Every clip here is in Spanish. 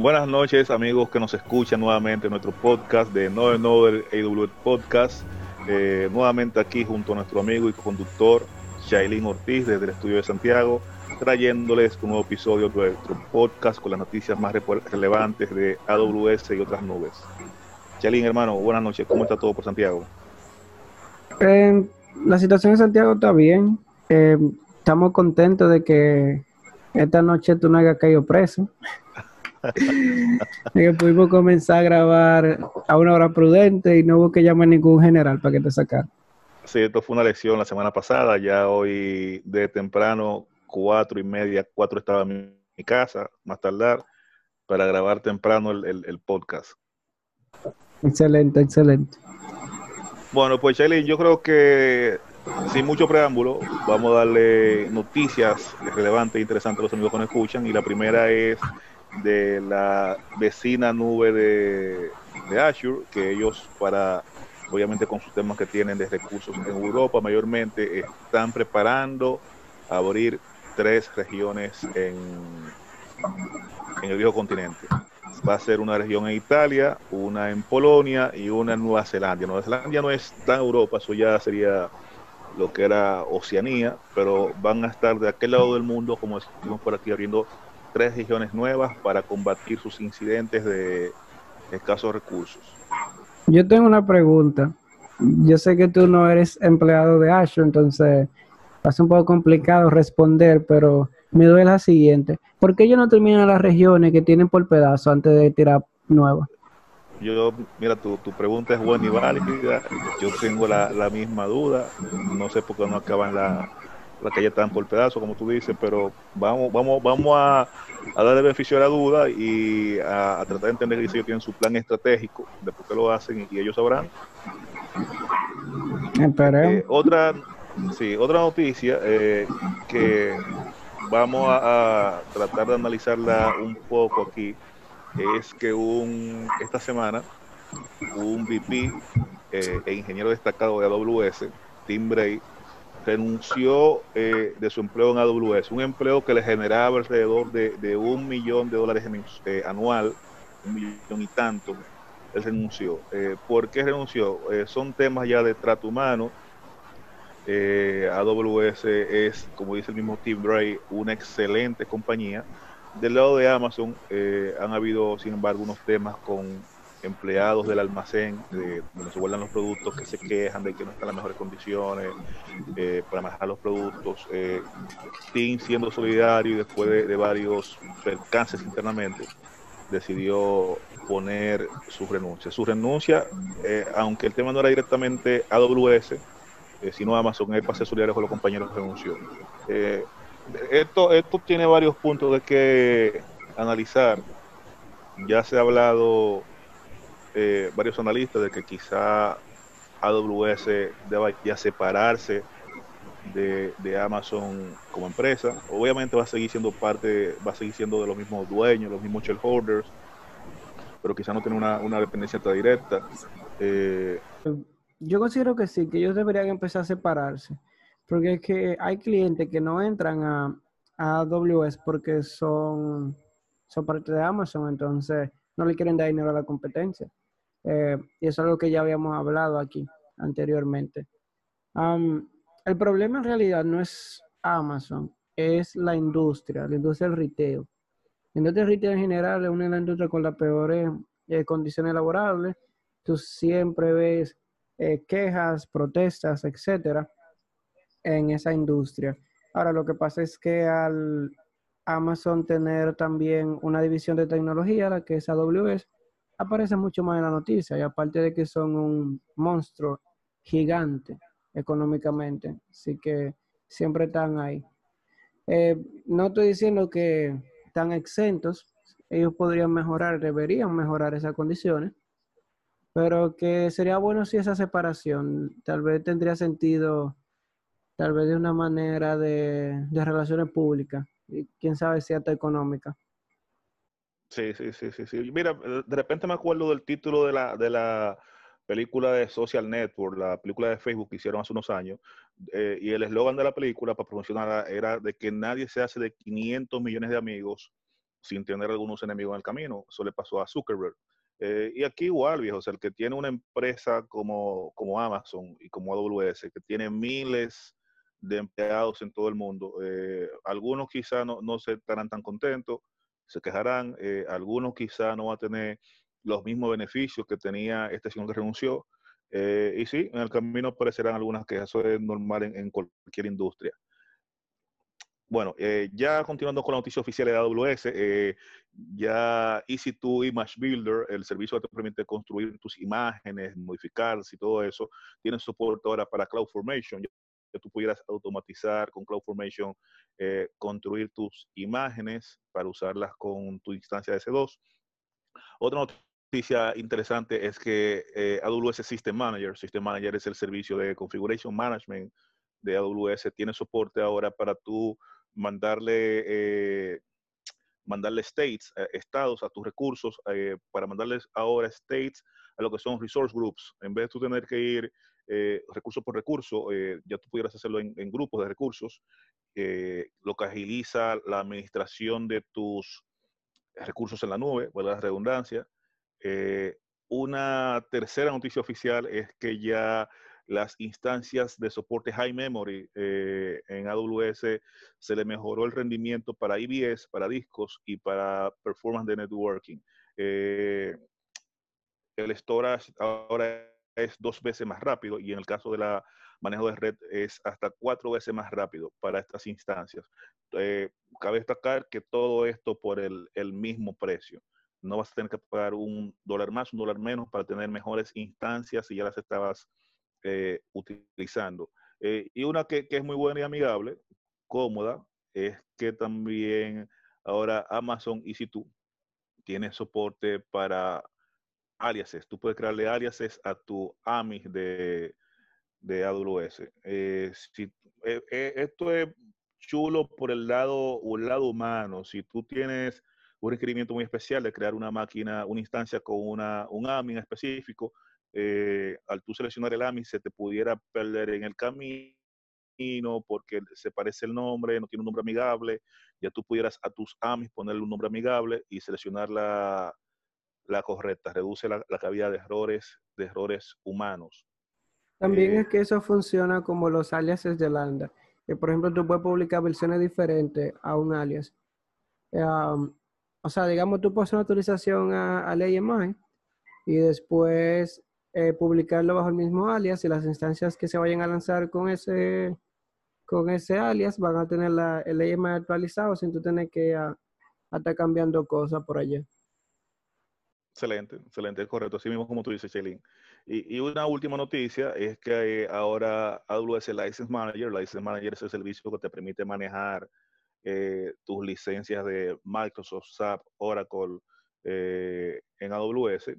Buenas noches amigos que nos escuchan nuevamente en nuestro podcast de No Another AW Podcast. Eh, nuevamente aquí junto a nuestro amigo y conductor Shailin Ortiz desde el estudio de Santiago, trayéndoles un nuevo episodio de nuestro podcast con las noticias más relevantes de AWS y otras nubes. Shailin, hermano, buenas noches. ¿Cómo está todo por Santiago? Eh, la situación en Santiago está bien. Eh, estamos contentos de que esta noche tú no hayas caído preso. que pudimos comenzar a grabar a una hora prudente y no hubo que llamar a ningún general para que te sacara. Sí, esto fue una lección la semana pasada, ya hoy de temprano, cuatro y media, cuatro estaba en mi casa, más tardar, para grabar temprano el, podcast. Excelente, excelente. Bueno, pues Shailene, yo creo que sin mucho preámbulo, vamos a darle noticias relevantes e interesantes a los amigos que nos escuchan. Y la primera es de la vecina nube de, Azure, que ellos para, obviamente con sus temas que tienen de recursos en Europa mayormente, están preparando abrir tres regiones en, en el viejo continente. Va a ser una región en Italia, una en Polonia y una en Nueva Zelanda. Nueva Zelanda no es tan Europa, eso ya sería lo que era Oceanía, pero van a estar de aquel lado del mundo, como decimos por aquí, abriendo tres regiones nuevas para combatir sus incidentes de escasos recursos. Yo tengo una pregunta. Yo sé que tú no eres empleado de Azure, entonces va a ser un poco complicado responder, pero me duele la siguiente. ¿Por qué ellos no terminan las regiones que tienen por pedazo antes de tirar nuevas? Yo, mira, tu, tu pregunta es buena y válida. Yo tengo la, la misma duda. No sé por qué no acaban la, la que ya están por pedazo, como tú dices, pero vamos, vamos, vamos a, a darle beneficio a la duda y a, tratar de entender que ellos tienen su plan estratégico de por qué lo hacen y, ellos sabrán. Eh, otra, sí, otra noticia eh, que vamos a, tratar de analizarla un poco aquí es que un esta semana un VP eh, e ingeniero destacado de AWS, Tim Bray, renunció eh, de su empleo en AWS, un empleo que le generaba alrededor de, un millón de dólares eh, anual, un millón y tanto, él renunció. Eh, ¿Por qué renunció? son temas ya de trato humano. AWS es, como dice el mismo Tim Bray, una excelente compañía. Del lado de Amazon han habido, sin embargo, unos temas con empleados del almacén de, donde se guardan los productos que se quejan de que no están las mejores condiciones eh, para manejar los productos. Eh, siendo solidario y después de, varios percances internamente, decidió poner su renuncia. Su renuncia, eh, aunque el tema no era directamente AWS, eh, sino Amazon, él para ser solidario con los compañeros renunció. esto, esto tiene varios puntos de que analizar. Ya se ha hablado eh, varios analistas de que quizá AWS deba ya separarse de, Amazon como empresa. Obviamente va a seguir siendo parte, va a seguir siendo de los mismos dueños, los mismos shareholders, pero quizá no tiene una, dependencia tan directa. Eh, Yo considero que sí, que ellos deberían empezar a separarse, porque es que hay clientes que no entran a, a AWS porque son, son parte de Amazon, entonces no le quieren dar dinero a la competencia. Eh, y es algo que ya habíamos hablado aquí anteriormente. el problema en realidad no es Amazon, es la industria, la industria del retail. La industria del retail en general es una industrias con las peores eh, condiciones laborables. Tú siempre ves eh, quejas, protestas, etcétera, en esa industria. Ahora, lo que pasa es que al Amazon tener también una división de tecnología, la que es AWS, aparece mucho más en la noticia y aparte de que son un monstruo gigante económicamente, así que siempre están ahí. Eh, no estoy diciendo que están exentos, ellos podrían mejorar, deberían mejorar esas condiciones, pero que sería bueno si esa separación tal vez tendría sentido, tal vez de una manera de, de relaciones públicas, y quién sabe si hasta económica. Sí, sí, sí, sí, sí. Mira, eh, de repente me acuerdo del título de la, de la película de Social Network, la película de Facebook que hicieron hace unos años, eh, y el eslogan de la película para promocionarla era de que nadie se hace de 500 millones de amigos sin tener algunos enemigos en el camino. Eso le pasó a Zuckerberg. Eh, y aquí igual, viejo, el que tiene una empresa como, como Amazon y como AWS, que tiene miles de empleados en todo el mundo, algunos quizá no, no se estarán tan contentos, se quejarán, eh, algunos quizá no van a tener los mismos beneficios que tenía este señor que renunció, y sí, en el camino aparecerán algunas quejas, eso es normal en, en cualquier industria. Bueno, eh, ya continuando con la noticia oficial de AWS, eh, ya EC2 Image Builder, el servicio que te permite construir tus imágenes, modificarlas y todo eso, tiene soporte ahora para CloudFormation. Ya tú pudieras automatizar con CloudFormation, eh, construir tus imágenes para usarlas con tu instancia de S2. Otra noticia interesante es que eh, AWS System Manager, System Manager es el servicio de configuration management de AWS, tiene soporte ahora para tú mandarle, eh, mandarle states, eh, estados a tus recursos, eh, para mandarles ahora states a lo que son resource groups. En vez de tú tener que ir recurso por recurso, ya tú pudieras hacerlo en, grupos de recursos, lo que agiliza la administración de tus recursos en la nube, por la redundancia. una tercera noticia oficial es que ya las instancias de soporte high memory eh, en AWS se le mejoró el rendimiento para IBS, para discos y para performance de networking. Eh, el storage ahora es dos veces más rápido y en el caso de la manejo de red es hasta cuatro veces más rápido para estas instancias. Eh, cabe destacar que todo esto por el, el mismo precio no vas a tener que pagar un dólar más, un dólar menos para tener mejores instancias y ya las estabas eh, utilizando. Eh, y una que, es muy buena y amigable, cómoda, es que también ahora Amazon EC2 tiene soporte para aliases. Tú puedes crearle aliases a tu AMI de, de AWS. Eh, si, esto es chulo por el lado, un lado humano. Si tú tienes un requerimiento muy especial de crear una máquina, una instancia con una, un AMI específico, eh, al tú seleccionar el AMI se te pudiera perder en el camino porque se parece el nombre, no tiene un nombre amigable, ya tú pudieras a tus AMIs ponerle un nombre amigable y seleccionar la, la correcta, reduce la, la, cavidad de errores, de errores humanos. También es eh, que eso funciona como los aliases de Lambda, que por ejemplo tú puedes publicar versiones diferentes a un alias. Um, o sea, digamos, tú pones una autorización a, a AMI y después eh, publicarlo bajo el mismo alias y las instancias que se vayan a lanzar con ese, con ese alias van a tener la, el AMI actualizado sin tú tener que estar cambiando cosas por allá. Excelente, excelente, correcto, así mismo como tú dices, Chelín. Y, una última noticia es que ahora AWS License Manager, License Manager es el servicio que te permite manejar eh, tus licencias de Microsoft, SAP, Oracle eh, en AWS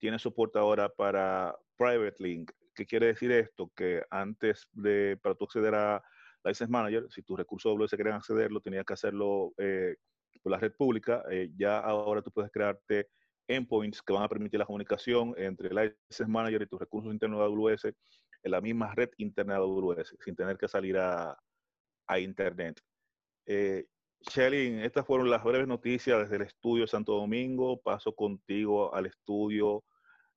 tiene soporte ahora para Private Link. ¿Qué quiere decir esto? Que antes de, para tú acceder a License Manager, si tus recursos AWS querían accederlo, tenías que hacerlo eh, por la red pública. Eh, ya ahora tú puedes crearte endpoints que van a permitir la comunicación entre License Manager y tus recursos internos de AWS en la misma red interna de AWS, sin tener que salir a, a Internet. Eh, Shelly, estas fueron las breves noticias desde el estudio Santo Domingo. Paso contigo al estudio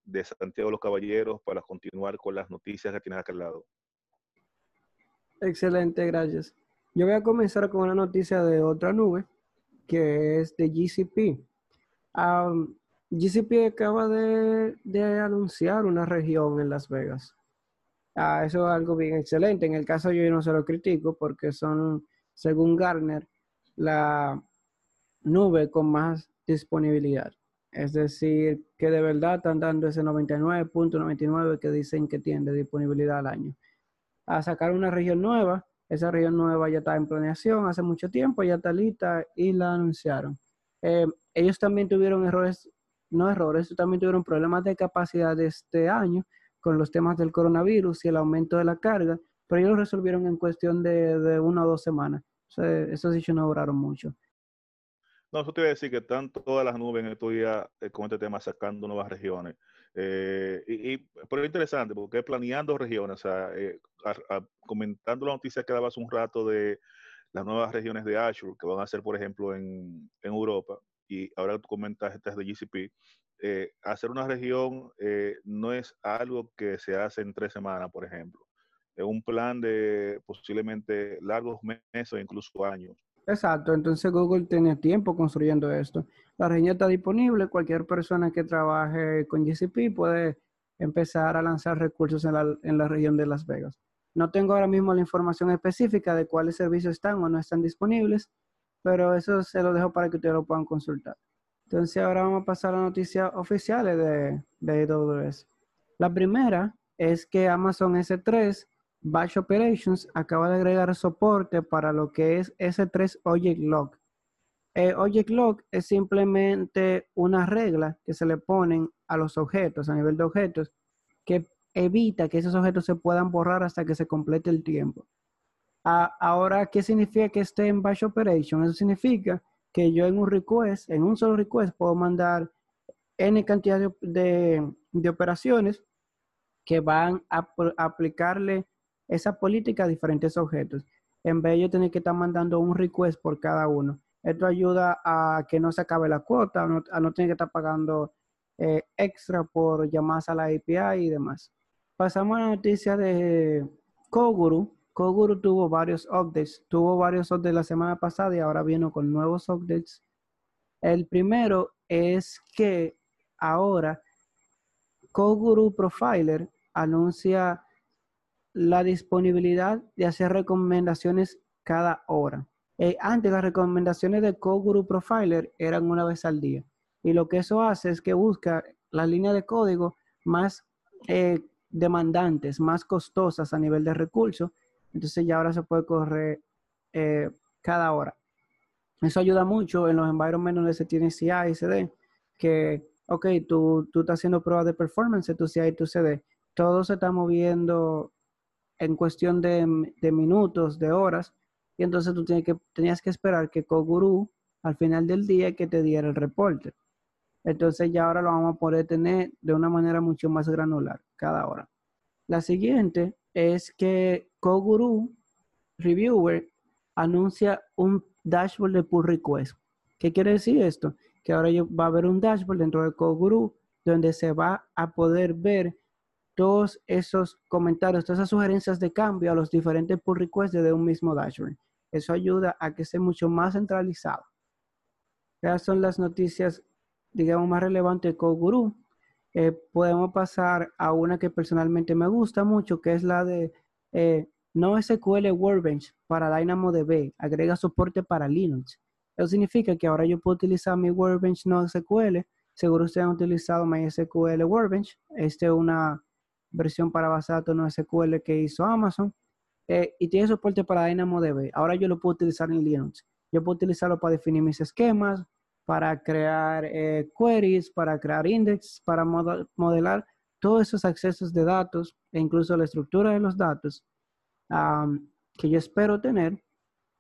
de Santiago de los Caballeros para continuar con las noticias que tienes acá al lado. Excelente, gracias. Yo voy a comenzar con una noticia de otra nube, que es de GCP. GCP acaba de, anunciar una región en Las Vegas. Ah, eso es algo bien excelente. En el caso yo no se lo critico porque son, según Garner, la nube con más disponibilidad. Es decir, que de verdad están dando ese 99.99 que dicen que tiene de disponibilidad al año. A sacar una región nueva, esa región nueva ya está en planeación hace mucho tiempo, ya está lista y la anunciaron. Eh, ellos también tuvieron errores, no errores, también tuvieron problemas de capacidad este año con los temas del coronavirus y el aumento de la carga, pero ellos lo resolvieron en cuestión de, de una o dos semanas. O esos hechos no duraron mucho. No, eso te iba a decir que están todas las nubes en estos días eh, con este tema sacando nuevas regiones. Eh, y, pero es interesante porque planeando regiones, o sea, eh, comentando la noticia que daba hace un rato de las nuevas regiones de Azure que van a ser, por ejemplo, en, Europa, y ahora tú comentas estas de GCP, eh, hacer una región eh, no es algo que se hace en tres semanas, por ejemplo. Es un plan de posiblemente largos meses o incluso años. Exacto, entonces Google tiene tiempo construyendo esto. La región está disponible, cualquier persona que trabaje con GCP puede empezar a lanzar recursos en la, en la región de Las Vegas. No tengo ahora mismo la información específica de cuáles servicios están o no están disponibles, pero eso se lo dejo para que ustedes lo puedan consultar. Entonces ahora vamos a pasar a noticias oficiales de, de AWS. La primera es que Amazon S3 Batch Operations acaba de agregar soporte para lo que es S3 Object. Eh, object Log es simplemente una regla que se le ponen a los objetos, a nivel de objetos, que evita que esos objetos se puedan borrar hasta que se complete el tiempo. Ahora, ¿qué significa que esté en Batch Operation? Eso significa que yo en un request, en un solo request, puedo mandar N cantidad de, operaciones que van a, aplicarle esa política a diferentes objetos. En vez de yo tener que estar mandando un request por cada uno. Esto ayuda a que no se acabe la cuota, a no, tener que estar pagando eh, extra por llamadas a la API y demás. Pasamos a la noticia de Koguru. Koguru tuvo varios updates. Tuvo varios updates la semana pasada y ahora viene con nuevos updates. El primero es que ahora Koguru Profiler anuncia la disponibilidad de hacer recomendaciones cada hora. Eh, antes las recomendaciones de Koguru Profiler eran una vez al día. Y lo que eso hace es que busca la línea de código más eh, demandantes, más costosas a nivel de recursos, entonces ya ahora se puede correr eh, cada hora. Eso ayuda mucho en los environments donde se tiene CI y CD, que, ok, tú, tú estás haciendo pruebas de performance, tu CI y tu CD, todo se está moviendo en cuestión de, minutos, de horas, y entonces tú tienes que, tenías que esperar que Koguru al final del día que te diera el reporte. Entonces ya ahora lo vamos a poder tener de una manera mucho más granular cada hora. La siguiente es que Koguru Reviewer anuncia un dashboard de pull request. ¿Qué quiere decir esto? Que ahora va a haber un dashboard dentro de Koguru donde se va a poder ver todos esos comentarios, todas esas sugerencias de cambio a los diferentes pull requests de un mismo dashboard. Eso ayuda a que sea mucho más centralizado. Esas son las noticias digamos, más relevante de CodeGuru, eh, podemos pasar a una que personalmente me gusta mucho, que es la de eh, NoSQL Workbench para DynamoDB. Agrega soporte para Linux. Eso significa que ahora yo puedo utilizar mi Workbench NoSQL. Seguro ustedes han utilizado MySQL Workbench. Esta es una versión para base de datos NoSQL que hizo Amazon. Eh, y tiene soporte para DynamoDB. Ahora yo lo puedo utilizar en Linux. Yo puedo utilizarlo para definir mis esquemas, para crear eh, queries, para crear index, para modelar todos esos accesos de datos e incluso la estructura de los datos que yo espero tener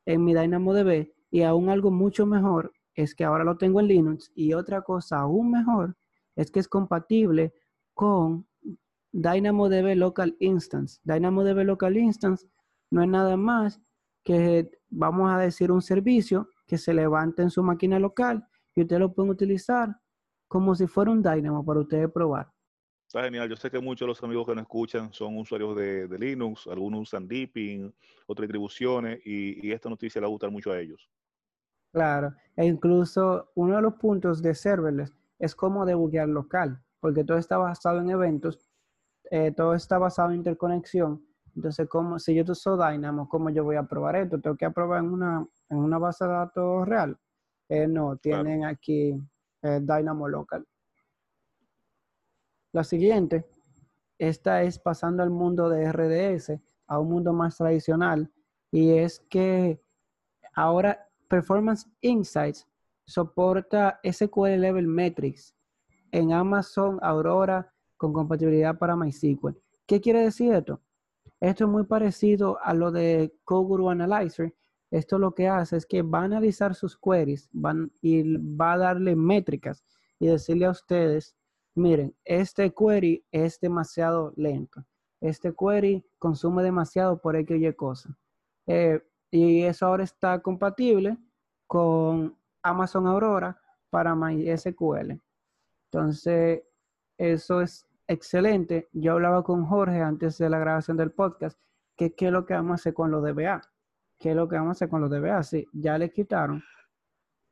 en mi DynamoDB y aún algo mucho mejor es que ahora lo tengo en Linux y otra cosa aún mejor es que es compatible con DynamoDB Local Instance. DynamoDB Local Instance no es nada más que, vamos a decir, un servicio que se levanta en su máquina local y ustedes lo pueden utilizar como si fuera un Dynamo para ustedes probar. Está genial. Yo sé que muchos de los amigos que nos escuchan son usuarios de, Linux, algunos usan Deepin, otras distribuciones, y, esta noticia le va a gustar mucho a ellos. Claro, e incluso uno de los puntos de serverless es cómo debuguear local, porque todo está basado en eventos, eh, todo está basado en interconexión. Entonces, como, si yo uso Dynamo, ¿cómo yo voy a probar esto? Tengo que aprobar en una, en una base de datos real. Eh, no, tienen aquí eh, Dynamo Local. La siguiente, esta es pasando al mundo de RDS, a un mundo más tradicional, y es que ahora Performance Insights soporta SQL Level Metrics en Amazon Aurora con compatibilidad para MySQL. ¿Qué quiere decir esto? Esto es muy parecido a lo de CoGuru Analyzer, esto lo que hace es que va a analizar sus queries van, y va a darle métricas y decirle a ustedes, miren, este query es demasiado lento. Este query consume demasiado por X y cosa. Eh, y eso ahora está compatible con Amazon Aurora para MySQL. Entonces, eso es excelente. Yo hablaba con Jorge antes de la grabación del podcast, que qué es lo que vamos a hacer con los DBA. ¿Qué es lo que vamos a hacer con los DBA? Sí, ya le quitaron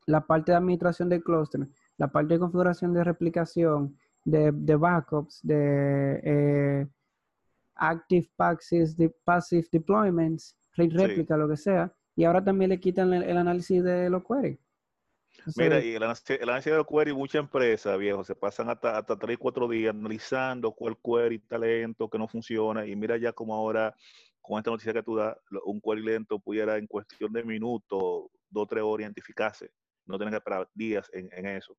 la parte de administración del clúster, la parte de configuración de replicación, de, backups, de eh, active passive, de passive deployments, rate replica, lo que sea. Y ahora también le quitan el, análisis de los queries. Mira, y el análisis, de los queries, muchas empresas, viejo, se pasan hasta, hasta 3 4 días analizando cuál query está lento, que no funciona. Y mira ya como ahora, con esta noticia que tú das, un query lento pudiera en cuestión de minutos, dos o tres horas identificarse. No tener que esperar días en, en eso.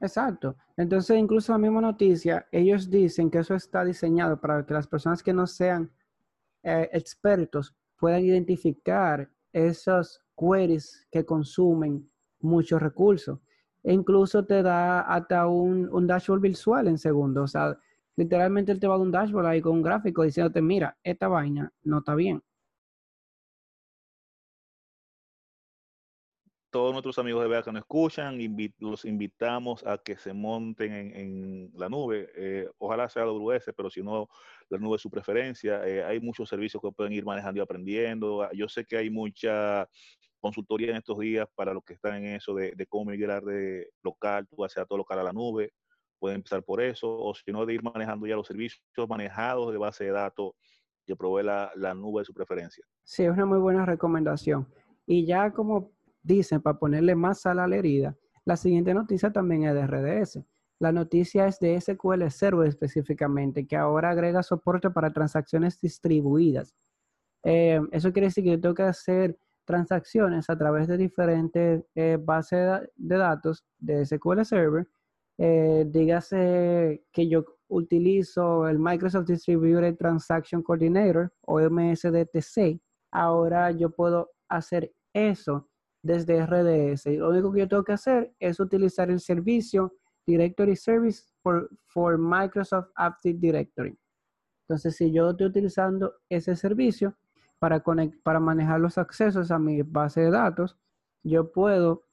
Exacto. Entonces, incluso la misma noticia, ellos dicen que eso está diseñado para que las personas que no sean eh, expertos puedan identificar esos queries que consumen muchos recursos. E incluso te da hasta un, un dashboard visual en segundos. O sea, literalmente él te va a dar un dashboard ahí con un gráfico diciéndote, mira, esta vaina no está bien. Todos nuestros amigos de Vea nos escuchan, los invitamos a que se monten en, la nube. Eh, ojalá sea AWS, pero si no, la nube es su preferencia. Eh, hay muchos servicios que pueden ir manejando y aprendiendo. Ah, yo sé que hay mucha consultoría en estos días para los que están en eso de, cómo migrar de local, tú hacia todo local a la nube. Pueden empezar por eso, o si no, de ir manejando ya los servicios manejados de base de datos que provee la, la nube de su preferencia. Sí, es una muy buena recomendación. Y ya como dicen para ponerle más sal a la herida, la siguiente noticia también es de RDS. La noticia es de SQL Server específicamente, que ahora agrega soporte para transacciones distribuidas. Eh, eso quiere decir que yo tengo que hacer transacciones a través de diferentes eh, bases de datos de SQL Server. Eh, dígase que yo utilizo el Microsoft Distributed Transaction Coordinator o MSDTC. Ahora yo puedo hacer eso desde RDS. lo único que yo tengo que hacer es utilizar el servicio Directory Service for, for Microsoft Active Directory. Entonces, si yo estoy utilizando ese servicio para, para manejar los accesos a mi base de datos, yo puedo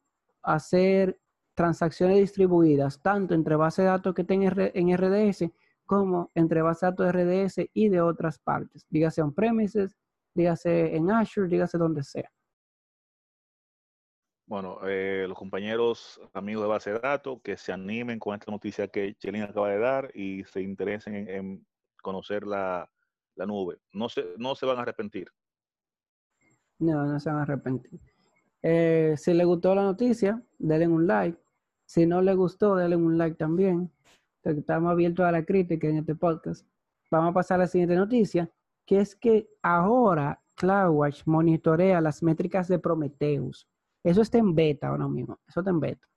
hacer transacciones distribuidas tanto entre base de datos que tengo en RDS como entre base de datos de RDS y de otras partes, dígase on-premises, dígase en Azure, dígase donde sea. Bueno, eh, los compañeros amigos de base de datos que se animen con esta noticia que Chelín acaba de dar y se interesen en, conocer la, nube. No se, no se van a arrepentir. No, no se van a arrepentir. Eh, si les gustó la noticia, denle un like. Si no les gustó, denle un like también. Estamos abiertos a la crítica en este podcast. Vamos a pasar a la siguiente noticia, que es que ahora CloudWatch monitorea las métricas de Prometheus. Eso está en beta ahora mismo, eso está en beta.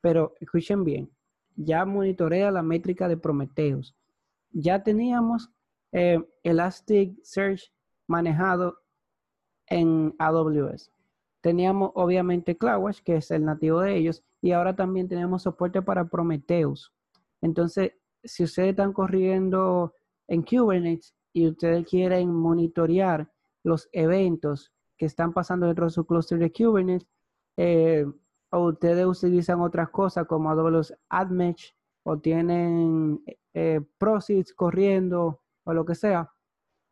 Pero escuchen bien, ya monitorea la métrica de Prometheus. Ya teníamos eh, Elasticsearch manejado en AWS. Teníamos obviamente CloudWatch, que es el nativo de ellos, y ahora también tenemos soporte para Prometheus. Entonces, si ustedes están corriendo en Kubernetes y ustedes quieren monitorear los eventos que están pasando dentro de su clúster de Kubernetes, eh, o ustedes utilizan otras cosas como AWS AdMesh o tienen eh, corriendo o lo que sea,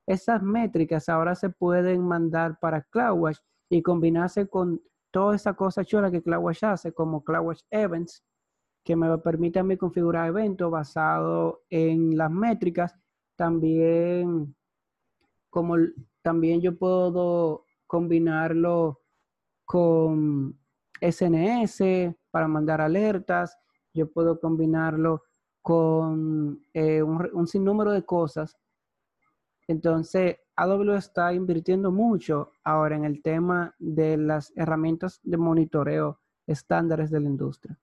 esas métricas ahora se pueden mandar para CloudWatch y combinarse con toda esa cosa chula que CloudWatch hace, como CloudWatch Events, que me permite a mí configurar eventos basados en las métricas. También, como también yo puedo combinarlo con SNS para mandar alertas, yo puedo combinarlo con eh, un, sinnúmero de cosas. Entonces, AWS está invirtiendo mucho ahora en el tema de las herramientas de monitoreo estándares de la industria.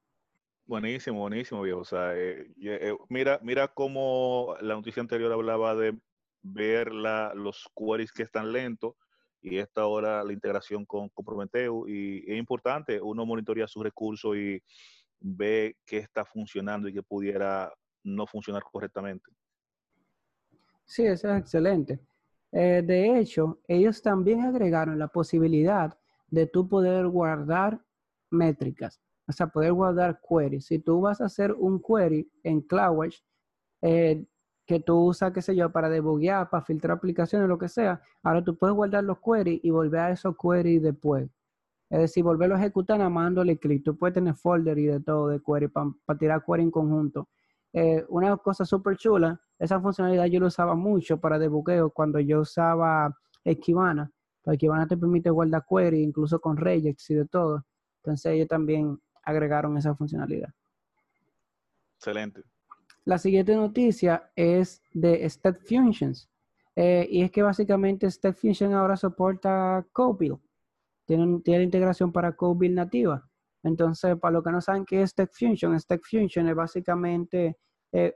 Buenísimo, buenísimo, viejo. O sea, eh, eh, mira, mira cómo la noticia anterior hablaba de ver los queries que están lentos y esta hora la integración con, con Prometeo y es importante, uno monitorea sus recursos y ve qué está funcionando y qué pudiera no funcionar correctamente. Sí, eso es excelente. Eh, de hecho, ellos también agregaron la posibilidad de tú poder guardar métricas. o sea, poder guardar queries. Si tú vas a hacer un query en CloudWatch, eh, que tú usas, qué sé yo, para debuguear, para filtrar aplicaciones, lo que sea, ahora tú puedes guardar los queries y volver a esos queries después. Es decir, volverlo a ejecutar nada más clic. Tú puedes tener folder y de todo de query para tirar query en conjunto. Eh, una cosa súper chula, esa funcionalidad yo lo usaba mucho para debugueo cuando yo usaba Esquivana. Porque Esquivana te permite guardar query incluso con regex y de todo. Entonces ellos también agregaron esa funcionalidad. Excelente. La siguiente noticia es de Step Functions. Eh, y es que básicamente Step Function ahora soporta CodeBuild. Tiene, tiene integración para CodeBuild nativa. Entonces, para los que no saben qué es Step Function, Step Function es básicamente eh,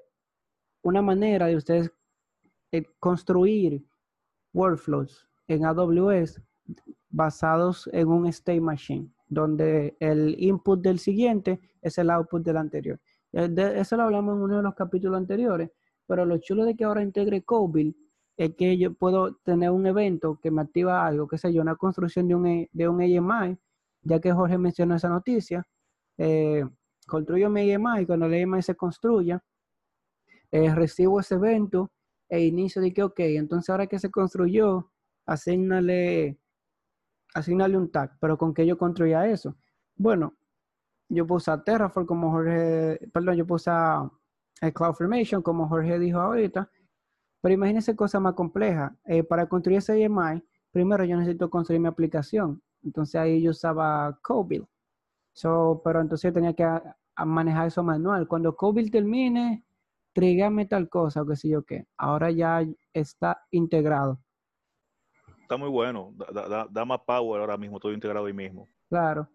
una manera de ustedes eh, construir workflows en AWS basados en un state machine, donde el input del siguiente es el output del anterior. Eh, eso lo hablamos en uno de los capítulos anteriores, pero lo chulo de que ahora integre CodeBuild es que yo puedo tener un evento que me activa algo, que sé yo, una construcción de un, e, de un AMI, ya que Jorge mencionó esa noticia. Eh, construyo mi AMI y cuando el AMI se construya, eh, recibo ese evento e inicio de que, ok, entonces ahora que se construyó, asignale, asignale un tag, pero ¿con qué yo construya eso? Bueno, yo puse a Terraform como Jorge, perdón, yo puse a CloudFormation como Jorge dijo ahorita, pero imagínense cosas más complejas. Eh, para construir ese EMI, primero yo necesito construir mi aplicación. Entonces ahí yo usaba CodeBuild. So, pero entonces yo tenía que manejar eso manual. Cuando CodeBuild termine, trígame tal cosa o qué sé yo qué. Ahora ya está integrado. Está muy bueno. Da, más power ahora mismo, todo integrado ahí mismo. Claro.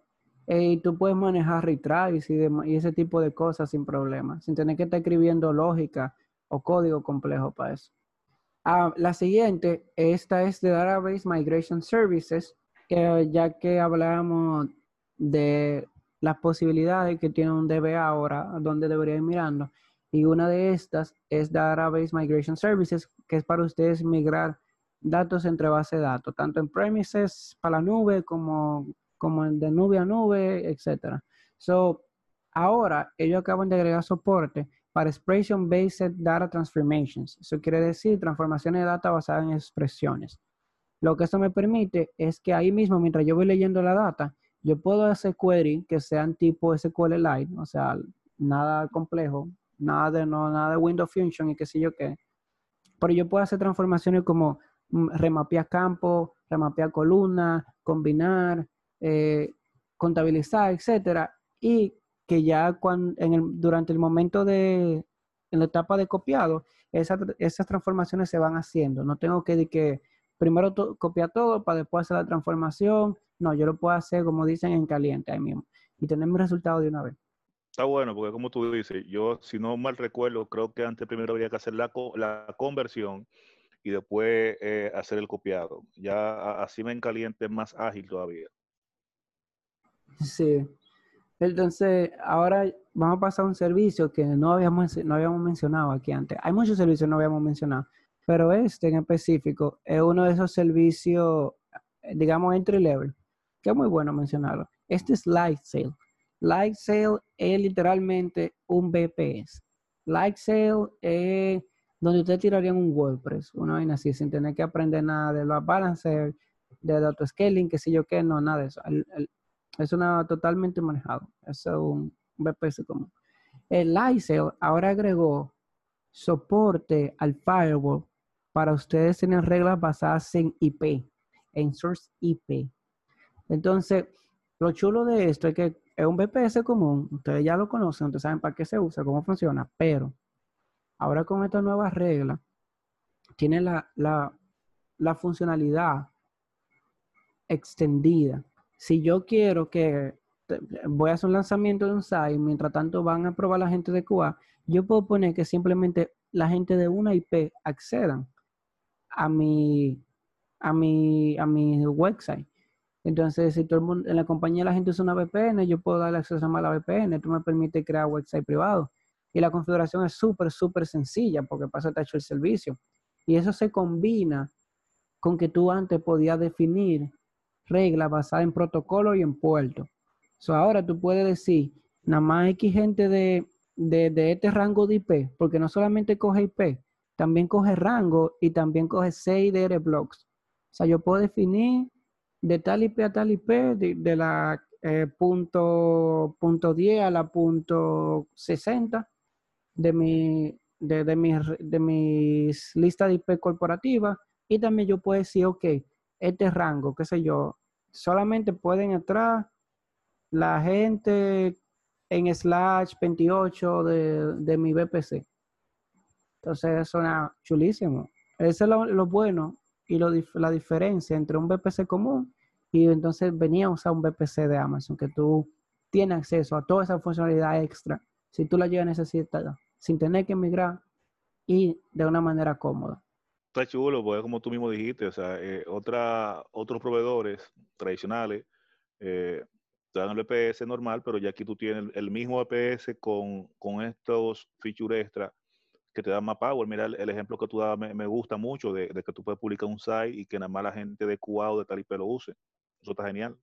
Y tú puedes manejar retries y, ese tipo de cosas sin problema, sin tener que estar escribiendo lógica o código complejo para eso. Ah, la siguiente, esta es de Database Migration Services, ya que hablábamos de las posibilidades que tiene un DBA ahora, donde debería ir mirando. Y una de estas es Database Migration Services, que es para ustedes migrar datos entre bases de datos, tanto en premises para la nube como, como de nube a nube, etc. So, ahora ellos acaban de agregar soporte para Expression Based Data Transformations. Eso quiere decir transformaciones de data basadas en expresiones. Lo que eso me permite es que ahí mismo, mientras yo voy leyendo la data, yo puedo hacer query que sean tipo SQLite, o sea, nada complejo, nada de, no, nada de Windows Function y qué sé yo qué. Pero yo puedo hacer transformaciones como mm, remapear campo, remapear columna, combinar, eh, contabilizar, etcétera, y que ya cuando, en el, durante el momento de, en la etapa de copiado, esas transformaciones se van haciendo. No tengo que, que primero copiar todo para después hacer la transformación. No, yo lo puedo hacer, como dicen, en caliente ahí mismo. Y tener mi resultado de una vez. Está bueno, porque como tú dices, yo si no mal recuerdo, creo que antes primero habría que hacer la, la conversión y después eh, hacer el copiado. Ya así me en caliente más ágil todavía. Sí. Entonces, ahora vamos a pasar a un servicio que no habíamos, no habíamos mencionado aquí antes. Hay muchos servicios que no habíamos mencionado, pero este en específico es uno de esos servicios, digamos, entry level, que es muy bueno mencionarlo. Este es Lightsail. Lightsail es literalmente un BPS. Lightsail es donde usted tiraría un WordPress, una vaina así, sin tener que aprender nada de los balancer, de auto scaling, que sé yo qué, no, nada de eso. Es una totalmente manejado. Es un BPS común. El Lightsail ahora agregó soporte al firewall para ustedes tener reglas basadas en IP, en source IP. Entonces, lo chulo de esto es que es un VPS común, ustedes ya lo conocen, ustedes saben para qué se usa, cómo funciona, pero ahora con esta nueva regla, tiene la, la funcionalidad extendida. Si yo quiero que voy a hacer un lanzamiento de un site, mientras tanto van a probar la gente de QA, yo puedo poner que simplemente la gente de una IP accedan a mi, a mi, a mi website. Entonces, si todo el mundo, en la compañía la gente usa una VPN, yo puedo darle acceso a la VPN. Esto me permite crear website privado. Y la configuración es súper, súper sencilla porque pasa hecho el servicio. Y eso se combina con que tú antes podías definir reglas basadas en protocolo y en puerto. So, ahora tú puedes decir, nada más X gente de, de, este rango de IP, porque no solamente coge IP, también coge rango y también coge CIDR blocks. O sea, yo puedo definir de tal IP a tal IP, de, la eh, punto, punto 10 a la punto 60 de, mi, de, de, mis, de mis listas de IP corporativas. Y también yo puedo decir, ok, este rango, qué sé yo, solamente pueden entrar la gente en slash 28 de, de mi VPC. Entonces suena chulísimo. Eso es lo, bueno y lo, la diferencia entre un VPC común y entonces venía a usar un VPC de Amazon, que tú tienes acceso a toda esa funcionalidad extra si tú la llegas a necesitar sin tener que migrar y de una manera cómoda. Está chulo, porque como tú mismo dijiste, o sea, eh, otra, otros proveedores tradicionales eh, te dan el VPS normal, pero ya aquí tú tienes el, mismo VPS con, con estos features extra que te dan más power. Mira el, ejemplo que tú dabas, me, gusta mucho de, que tú puedes publicar un site y que nada más la gente de QA o de tal IP lo use. Eso está genial.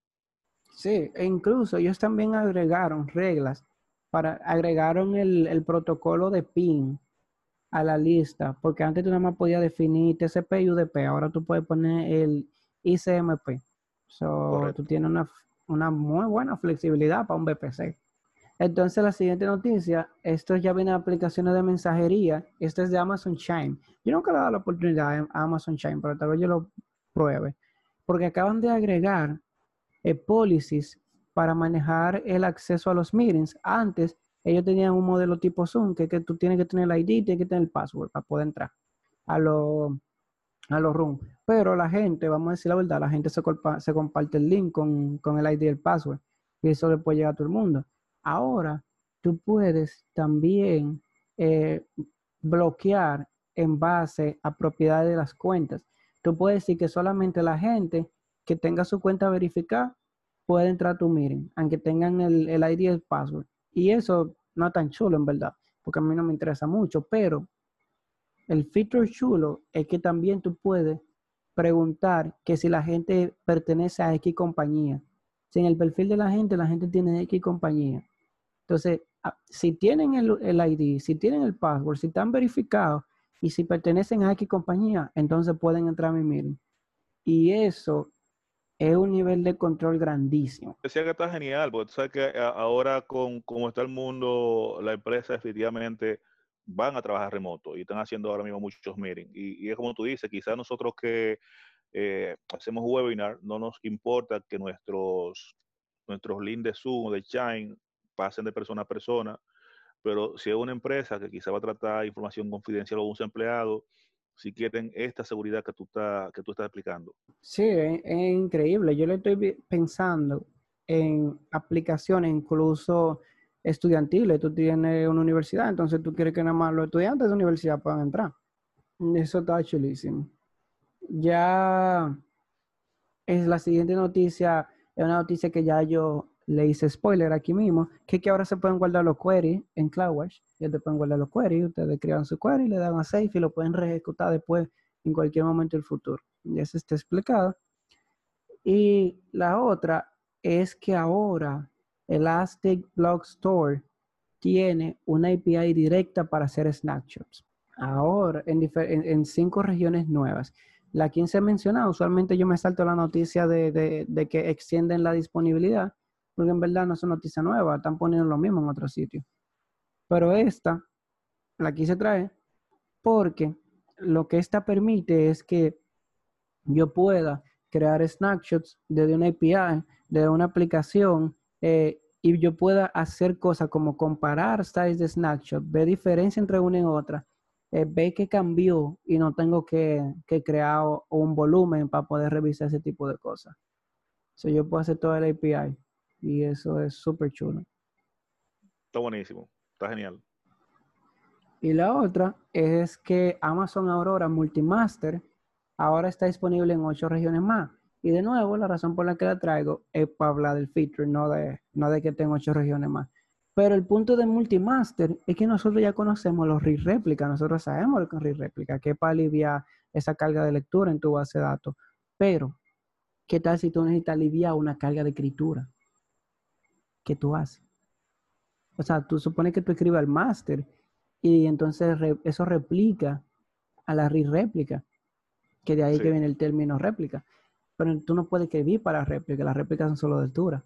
Sí, e incluso ellos también agregaron reglas para agregaron el, el protocolo de PIN a la lista, porque antes tú nada más podías definir TCP y UDP, ahora tú puedes poner el ICMP. So, tú tienes una, una muy buena flexibilidad para un VPC. Entonces, la siguiente noticia, esto ya viene de aplicaciones de mensajería. Esto es de Amazon Chime. Yo nunca le he dado la oportunidad a Amazon Chime, pero tal vez yo lo pruebe. Porque acaban de agregar eh, policies para manejar el acceso a los meetings. Antes, ellos tenían un modelo tipo Zoom, que, que tú tienes que tener el ID, tienes que tener el password para poder entrar a los a los rooms. Pero la gente, vamos a decir la verdad, la gente se, se comparte el link con, con el ID y el password. Y eso le puede llegar a todo el mundo. Ahora, tú puedes también eh, bloquear en base a propiedades de las cuentas. Tú puedes decir que solamente la gente que tenga su cuenta verificada puede entrar a tu meeting, aunque tengan el, el ID y el password. Y eso no es tan chulo en verdad, porque a mí no me interesa mucho, pero el feature chulo es que también tú puedes preguntar que si la gente pertenece a X compañía. Si en el perfil de la gente, la gente tiene X compañía. Entonces, si tienen el, ID, si tienen el password, si están verificados y si pertenecen a X compañía, entonces pueden entrar a mi. Y eso es un nivel de control grandísimo. Decía que está genial, porque tú sabes que eh, ahora con cómo está el mundo, la empresa definitivamente van a trabajar remoto y están haciendo ahora mismo muchos meetings. Y, es como tú dices, quizás nosotros que eh, hacemos webinar, no nos importa que nuestros, nuestros links de Zoom o de Shine pasen de persona a persona, pero si es una empresa que quizá va a tratar información confidencial o un empleado, si quieren esta seguridad que tú, está, que tú estás explicando. Sí, es, increíble. Yo le estoy pensando en aplicaciones incluso estudiantiles. Tú tienes una universidad, entonces tú quieres que nada más los estudiantes de la universidad puedan entrar. Eso está chulísimo. Ya es la siguiente noticia, es una noticia que ya yo le hice spoiler aquí mismo, que, que ahora se pueden guardar los queries en CloudWatch. Ya te pueden guardar los queries, ustedes crean su query, le dan a save y lo pueden ejecutar después en cualquier momento del futuro. Ya se está explicado. Y la otra es que ahora Elastic Block Store tiene una API directa para hacer snapshots. Ahora, en, en, cinco regiones nuevas. La 15 mencionado, usualmente yo me salto la noticia de, de que extienden la disponibilidad porque en verdad no es una noticia nueva, están poniendo lo mismo en otro sitio. Pero esta la quise traer porque lo que esta permite es que yo pueda crear snapshots desde una API, de una aplicación, eh, y yo pueda hacer cosas como comparar styles de snapshot, ver diferencia entre una y otra, eh, ver qué cambió y no tengo que, que crear un volumen para poder revisar ese tipo de cosas. So, yo puedo hacer toda la API y eso es súper chulo. Está buenísimo, está genial. Y la otra es que Amazon Aurora Multimaster ahora está disponible en ocho regiones más. Y de nuevo, la razón por la que la traigo es para hablar del feature, no de, no de que tenga ocho regiones más. Pero el punto de Multimaster es que nosotros ya conocemos los re réplica, nosotros sabemos lo que es re réplica, que es para aliviar esa carga de lectura en tu base de datos. Pero, ¿qué tal si tú necesitas aliviar una carga de escritura? ¿Qué tú haces? O sea, tú supones que tú escribas el máster y entonces eso replica a la réplica, que de ahí que viene el término réplica. Pero tú no puedes escribir para réplica, las réplicas son solo de altura.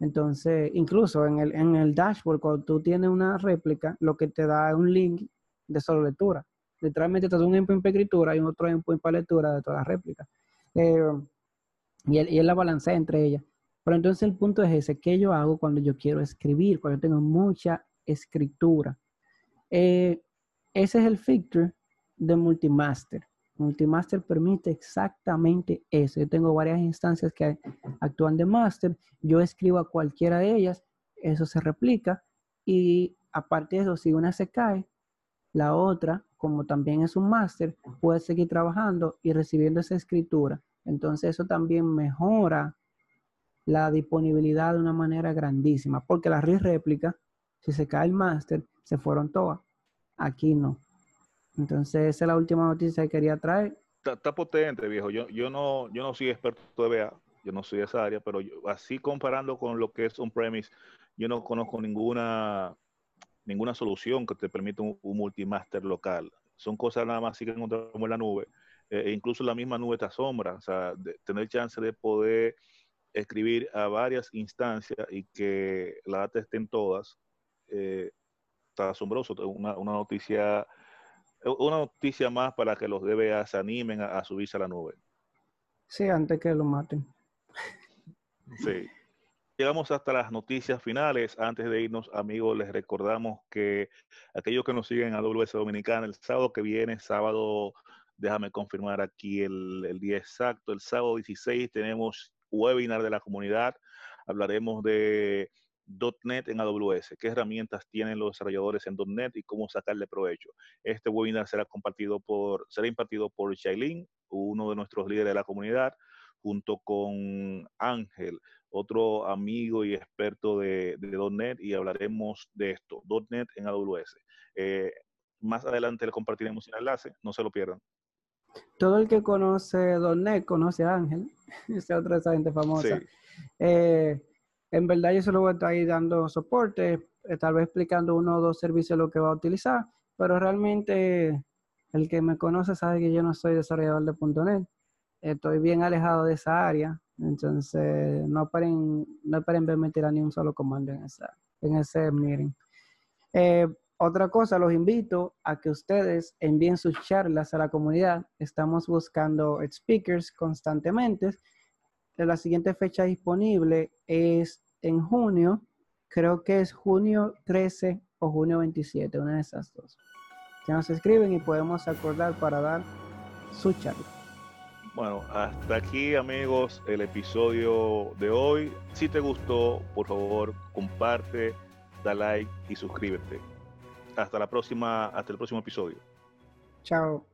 Entonces, incluso en el, en el dashboard, cuando tú tienes una réplica, lo que te da es un link de solo lectura. Literalmente te da un endpoint para escritura y otro endpoint para lectura de todas las réplicas. Eh, y, él, y él la balancea entre ellas. Pero entonces el punto es ese, ¿qué yo hago cuando yo quiero escribir? Cuando yo tengo mucha escritura. Eh, ese es el feature de Multimaster. Multimaster permite exactamente eso. Yo tengo varias instancias que actúan de master. Yo escribo a cualquiera de ellas, eso se replica y aparte de eso, si una se cae, la otra, como también es un master, puede seguir trabajando y recibiendo esa escritura. Entonces eso también mejora la disponibilidad de una manera grandísima, porque la réplica, si se cae el máster, se fueron todas. Aquí no. Entonces, esa es la última noticia que quería traer. Está, potente, viejo. Yo, yo, no, yo no soy experto de BA, yo no soy de esa área, pero así comparando con lo que es un premise, yo no conozco ninguna, ninguna solución que te permita un, multimaster local. Son cosas nada más que encontramos en la nube. Eh, incluso la misma nube te asombra, o sea, de tener chance de poder escribir a varias instancias y que la data estén todas, eh, está asombroso. Una, una, noticia una noticia más para que los DBA se animen a, subirse a la nube. Sí, antes que lo maten. Sí. Llegamos hasta las noticias finales. Antes de irnos, amigos, les recordamos que aquellos que nos siguen a AWS Dominicana, el sábado que viene, sábado, déjame confirmar aquí el, el día exacto, el sábado 16 tenemos webinar de la comunidad. Hablaremos de .NET en AWS, qué herramientas tienen los desarrolladores en .NET y cómo sacarle provecho. Este webinar será compartido por, será impartido por Shailin, uno de nuestros líderes de la comunidad, junto con Ángel, otro amigo y experto de, .NET, y hablaremos de esto, .NET en AWS. Eh, más adelante le compartiremos un enlace, no se lo pierdan. Todo el que conoce .NET conoce a Ángel, esa otra esa gente famosa. Eh, en verdad yo solo voy a estar ahí dando soporte, eh, tal vez explicando uno o dos servicios lo que va a utilizar, pero realmente el que me conoce sabe que yo no soy desarrollador de .NET. Estoy bien alejado de esa área, entonces no esperen, no esperen verme tirar ni un solo comando en, esa, en ese meeting. Eh, otra cosa, los invito a que ustedes envíen sus charlas a la comunidad. Estamos buscando speakers constantemente. La siguiente fecha disponible es en junio, creo que es junio 13 o junio 27, una de esas dos. Que nos escriben y podemos acordar para dar su charla. Bueno, hasta aquí amigos el episodio de hoy. Si te gustó, por favor, comparte, da like y suscríbete. Hasta la próxima, hasta el próximo episodio. Chao.